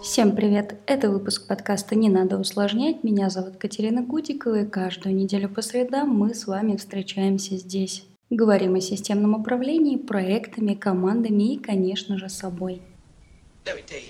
Всем привет! Это выпуск подкаста «Не надо усложнять». Меня зовут Катерина Гудикова, и каждую неделю по средам мы с вами встречаемся здесь. Говорим о системном управлении, проектами, командами и, конечно же, собой.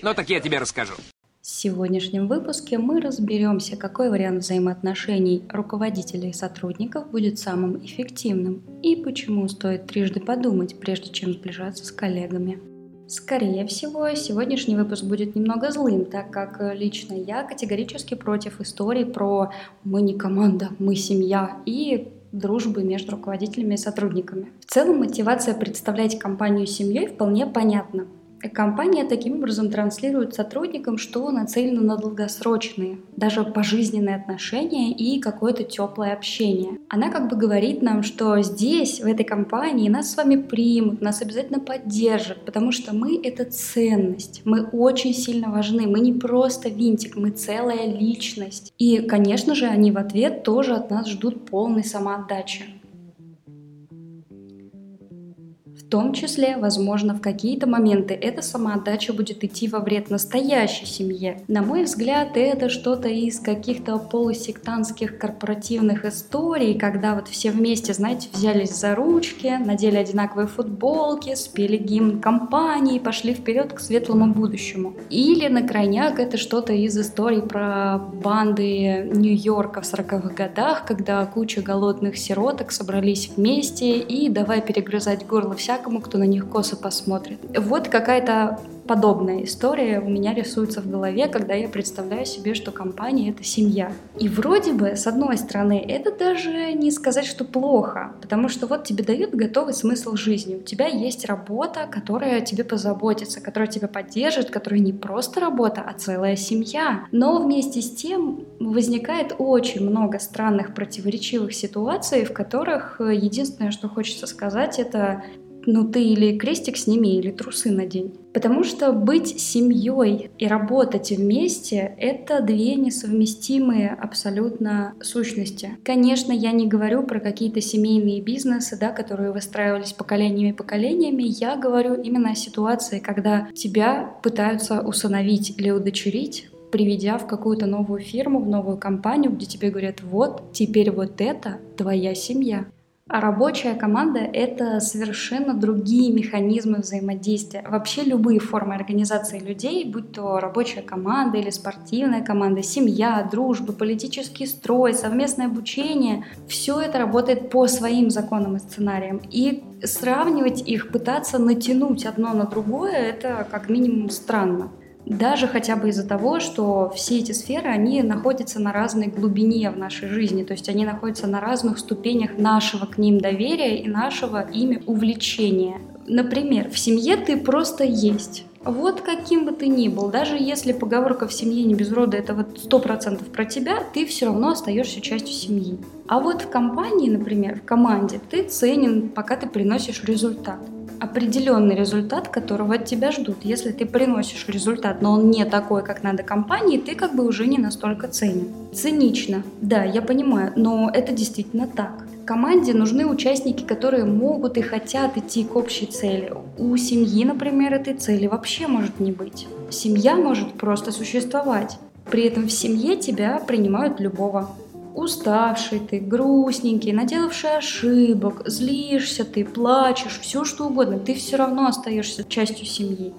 Ну так я тебе расскажу. В сегодняшнем выпуске мы разберемся, какой вариант взаимоотношений руководителя и сотрудников будет самым эффективным и почему стоит трижды подумать, прежде чем сближаться с коллегами. Скорее всего, сегодняшний выпуск будет немного злым, так как э, лично я категорически против истории про «мы не команда, мы семья» и дружбы между руководителями и сотрудниками. В целом мотивация представлять компанию семьей вполне понятна. Компания таким образом транслирует сотрудникам, что нацелена на долгосрочные, даже пожизненные отношения и какое-то теплое общение. Она как бы говорит нам, что здесь, в этой компании, нас с вами примут, нас обязательно поддержат, потому что мы — это ценность, мы очень сильно важны, мы не просто винтик, мы целая личность. И, конечно же, они в ответ тоже от нас ждут полной самоотдачи. Том числе, возможно, в какие-то моменты эта самоотдача будет идти во вред настоящей семье. На мой взгляд, это что-то из каких-то полусектантских корпоративных историй, когда вот все вместе, знаете, взялись за ручки, надели одинаковые футболки, спели гимн компании, пошли вперед к светлому будущему. Или на крайняк это что-то из историй про банды Нью-Йорка в 40-х годах, когда куча голодных сироток собрались вместе и давай перегрызать горло всякому всякому, кто на них косо посмотрит. Вот какая-то подобная история у меня рисуется в голове, когда я представляю себе, что компания — это семья. И вроде бы, с одной стороны, это даже не сказать, что плохо, потому что вот тебе дают готовый смысл жизни. У тебя есть работа, которая тебе позаботится, которая тебя поддержит, которая не просто работа, а целая семья. Но вместе с тем возникает очень много странных противоречивых ситуаций, в которых единственное, что хочется сказать, это ну ты или крестик сними, или трусы надень. Потому что быть семьей и работать вместе — это две несовместимые абсолютно сущности. Конечно, я не говорю про какие-то семейные бизнесы, да, которые выстраивались поколениями и поколениями. Я говорю именно о ситуации, когда тебя пытаются усыновить или удочерить, приведя в какую-то новую фирму, в новую компанию, где тебе говорят, вот, теперь вот это твоя семья. А рабочая команда — это совершенно другие механизмы взаимодействия. Вообще любые формы организации людей, будь то рабочая команда или спортивная команда, семья, дружба, политический строй, совместное обучение, все это работает по своим законам и сценариям. И сравнивать их, пытаться натянуть одно на другое, это как минимум странно. Даже хотя бы из-за того, что все эти сферы, они находятся на разной глубине в нашей жизни, то есть они находятся на разных ступенях нашего к ним доверия и нашего ими увлечения. Например, в семье ты просто есть. Вот каким бы ты ни был, даже если поговорка в семье не без рода это вот сто процентов про тебя, ты все равно остаешься частью семьи. А вот в компании, например, в команде, ты ценен, пока ты приносишь результат определенный результат, которого от тебя ждут. Если ты приносишь результат, но он не такой, как надо компании, ты как бы уже не настолько ценен. Цинично, да, я понимаю, но это действительно так. Команде нужны участники, которые могут и хотят идти к общей цели. У семьи, например, этой цели вообще может не быть. Семья может просто существовать. При этом в семье тебя принимают любого. Уставший ты, грустненький, наделавший ошибок, злишься ты, плачешь, все что угодно, ты все равно остаешься частью семьи.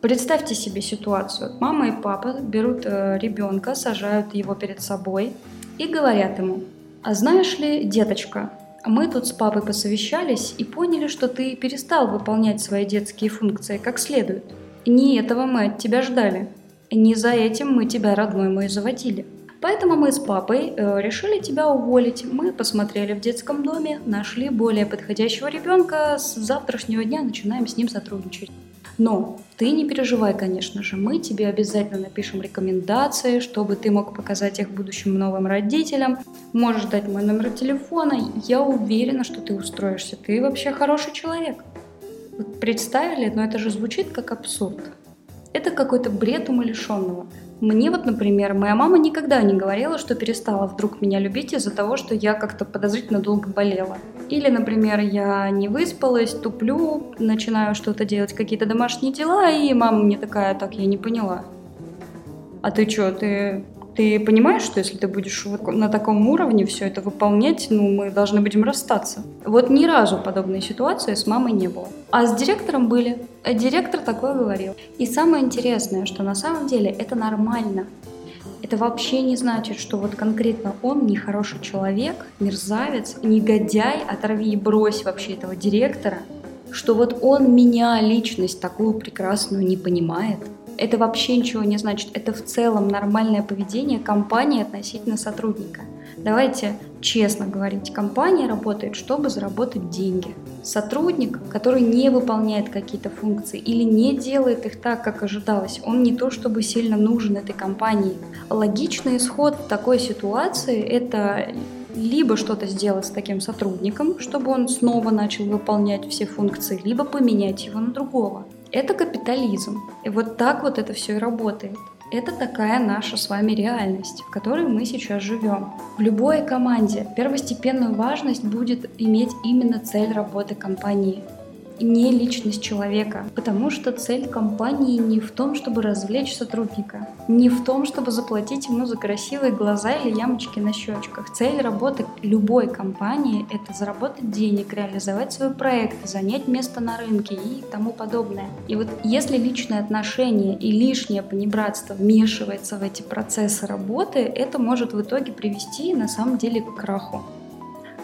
Представьте себе ситуацию. Мама и папа берут э, ребенка, сажают его перед собой и говорят ему, а знаешь ли, деточка, мы тут с папой посовещались и поняли, что ты перестал выполнять свои детские функции как следует. Не этого мы от тебя ждали. Не за этим мы тебя, родной мой, заводили. Поэтому мы с папой э, решили тебя уволить. Мы посмотрели в детском доме, нашли более подходящего ребенка. С завтрашнего дня начинаем с ним сотрудничать. Но ты не переживай, конечно же, мы тебе обязательно напишем рекомендации, чтобы ты мог показать их будущим новым родителям. Можешь дать мой номер телефона, я уверена, что ты устроишься. Ты вообще хороший человек. Вот представили, но это же звучит как абсурд. Это какой-то бред умалишенного. Мне вот, например, моя мама никогда не говорила, что перестала вдруг меня любить из-за того, что я как-то подозрительно долго болела. Или, например, я не выспалась, туплю, начинаю что-то делать, какие-то домашние дела, и мама мне такая, так, я не поняла. А ты что, ты, ты понимаешь, что если ты будешь на таком уровне все это выполнять, ну, мы должны будем расстаться? Вот ни разу подобной ситуации с мамой не было. А с директором были. А директор такое говорил. И самое интересное, что на самом деле это нормально это вообще не значит, что вот конкретно он нехороший человек, мерзавец, негодяй, оторви и брось вообще этого директора, что вот он меня, личность такую прекрасную, не понимает. Это вообще ничего не значит. Это в целом нормальное поведение компании относительно сотрудника. Давайте честно говорить, компания работает, чтобы заработать деньги. Сотрудник, который не выполняет какие-то функции или не делает их так, как ожидалось, он не то чтобы сильно нужен этой компании. Логичный исход в такой ситуации – это либо что-то сделать с таким сотрудником, чтобы он снова начал выполнять все функции, либо поменять его на другого. Это капитализм. И вот так вот это все и работает. Это такая наша с вами реальность, в которой мы сейчас живем. В любой команде первостепенную важность будет иметь именно цель работы компании не личность человека, потому что цель компании не в том, чтобы развлечь сотрудника, не в том, чтобы заплатить ему за красивые глаза или ямочки на щечках. Цель работы любой компании – это заработать денег, реализовать свой проект, занять место на рынке и тому подобное. И вот если личные отношения и лишнее понебратство вмешивается в эти процессы работы, это может в итоге привести на самом деле к краху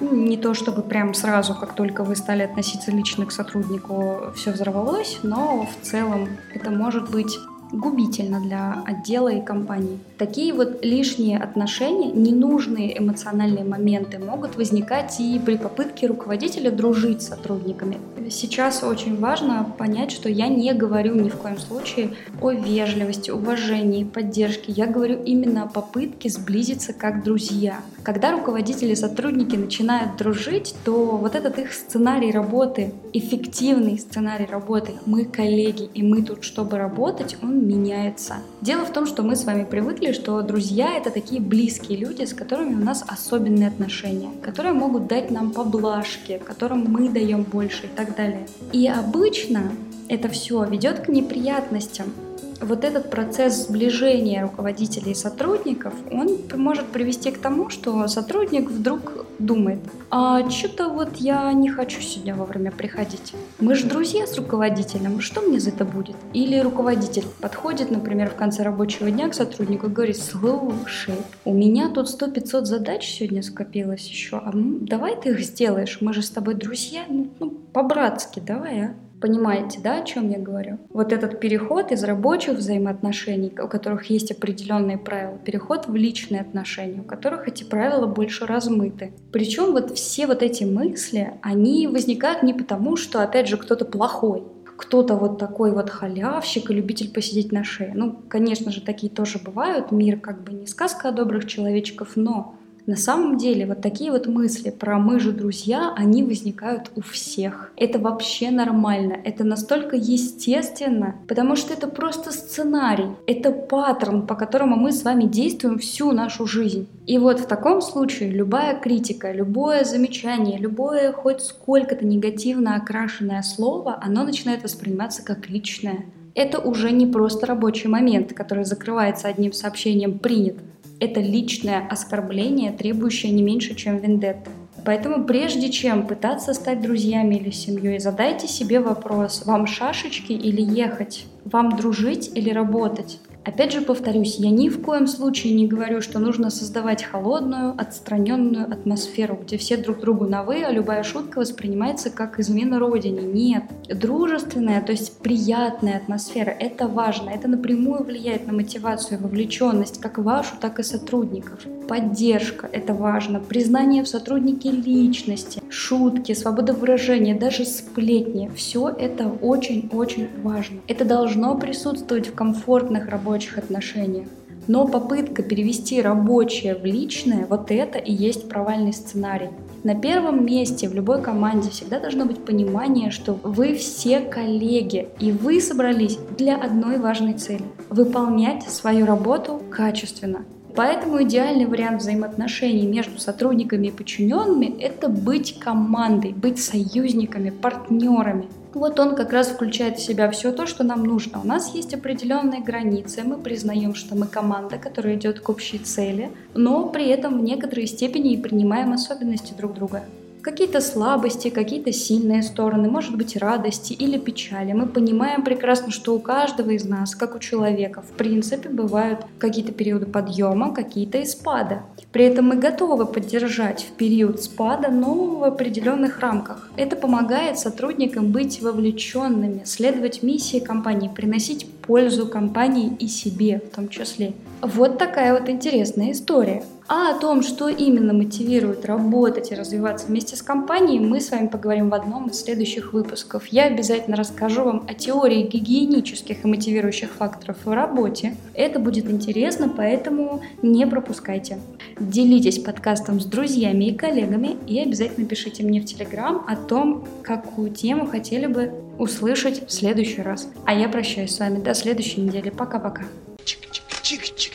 не то чтобы прям сразу, как только вы стали относиться лично к сотруднику, все взорвалось, но в целом это может быть губительно для отдела и компании. Такие вот лишние отношения, ненужные эмоциональные моменты могут возникать и при попытке руководителя дружить с сотрудниками. Сейчас очень важно понять, что я не говорю ни в коем случае о вежливости, уважении, поддержке. Я говорю именно о попытке сблизиться как друзья. Когда руководители и сотрудники начинают дружить, то вот этот их сценарий работы, эффективный сценарий работы, мы коллеги, и мы тут, чтобы работать, он меняется. Дело в том, что мы с вами привыкли, что друзья — это такие близкие люди, с которыми у нас особенные отношения, которые могут дать нам поблажки, которым мы даем больше и так далее. И обычно это все ведет к неприятностям, вот этот процесс сближения руководителей и сотрудников, он может привести к тому, что сотрудник вдруг думает, а что-то вот я не хочу сегодня вовремя приходить. Мы же друзья с руководителем, что мне за это будет? Или руководитель подходит, например, в конце рабочего дня к сотруднику и говорит, слушай, у меня тут 100-500 задач сегодня скопилось еще, а давай ты их сделаешь, мы же с тобой друзья, ну, ну по-братски, давай, а? Понимаете, да, о чем я говорю? Вот этот переход из рабочих взаимоотношений, у которых есть определенные правила, переход в личные отношения, у которых эти правила больше размыты. Причем вот все вот эти мысли, они возникают не потому, что, опять же, кто-то плохой, кто-то вот такой вот халявщик и любитель посидеть на шее. Ну, конечно же, такие тоже бывают. Мир как бы не сказка о добрых человечков, но на самом деле вот такие вот мысли про «мы же друзья», они возникают у всех. Это вообще нормально, это настолько естественно, потому что это просто сценарий, это паттерн, по которому мы с вами действуем всю нашу жизнь. И вот в таком случае любая критика, любое замечание, любое хоть сколько-то негативно окрашенное слово, оно начинает восприниматься как личное. Это уже не просто рабочий момент, который закрывается одним сообщением «принят», это личное оскорбление, требующее не меньше, чем вендетта. Поэтому прежде чем пытаться стать друзьями или семьей, задайте себе вопрос, вам шашечки или ехать, вам дружить или работать. Опять же повторюсь, я ни в коем случае не говорю, что нужно создавать холодную, отстраненную атмосферу, где все друг другу на «вы», а любая шутка воспринимается как измена родине. Нет. Дружественная, то есть приятная атмосфера – это важно. Это напрямую влияет на мотивацию и вовлеченность как вашу, так и сотрудников. Поддержка – это важно. Признание в сотруднике личности, шутки, свобода выражения, даже сплетни – все это очень-очень важно. Это должно присутствовать в комфортных рабочих отношениях. Но попытка перевести рабочее в личное, вот это и есть провальный сценарий. На первом месте в любой команде всегда должно быть понимание, что вы все коллеги, и вы собрались для одной важной цели – выполнять свою работу качественно. Поэтому идеальный вариант взаимоотношений между сотрудниками и подчиненными – это быть командой, быть союзниками, партнерами. Вот он как раз включает в себя все то, что нам нужно. У нас есть определенные границы, мы признаем, что мы команда, которая идет к общей цели, но при этом в некоторой степени и принимаем особенности друг друга какие-то слабости, какие-то сильные стороны, может быть радости или печали. Мы понимаем прекрасно, что у каждого из нас, как у человека, в принципе, бывают какие-то периоды подъема, какие-то и спада. При этом мы готовы поддержать в период спада, но в определенных рамках. Это помогает сотрудникам быть вовлеченными, следовать миссии компании, приносить пользу компании и себе в том числе. Вот такая вот интересная история. А о том, что именно мотивирует работать и развиваться вместе с компанией, мы с вами поговорим в одном из следующих выпусков. Я обязательно расскажу вам о теории гигиенических и мотивирующих факторов в работе. Это будет интересно, поэтому не пропускайте. Делитесь подкастом с друзьями и коллегами и обязательно пишите мне в Телеграм о том, какую тему хотели бы услышать в следующий раз. А я прощаюсь с вами до следующей недели. Пока-пока. Чик-чик-чик-чик.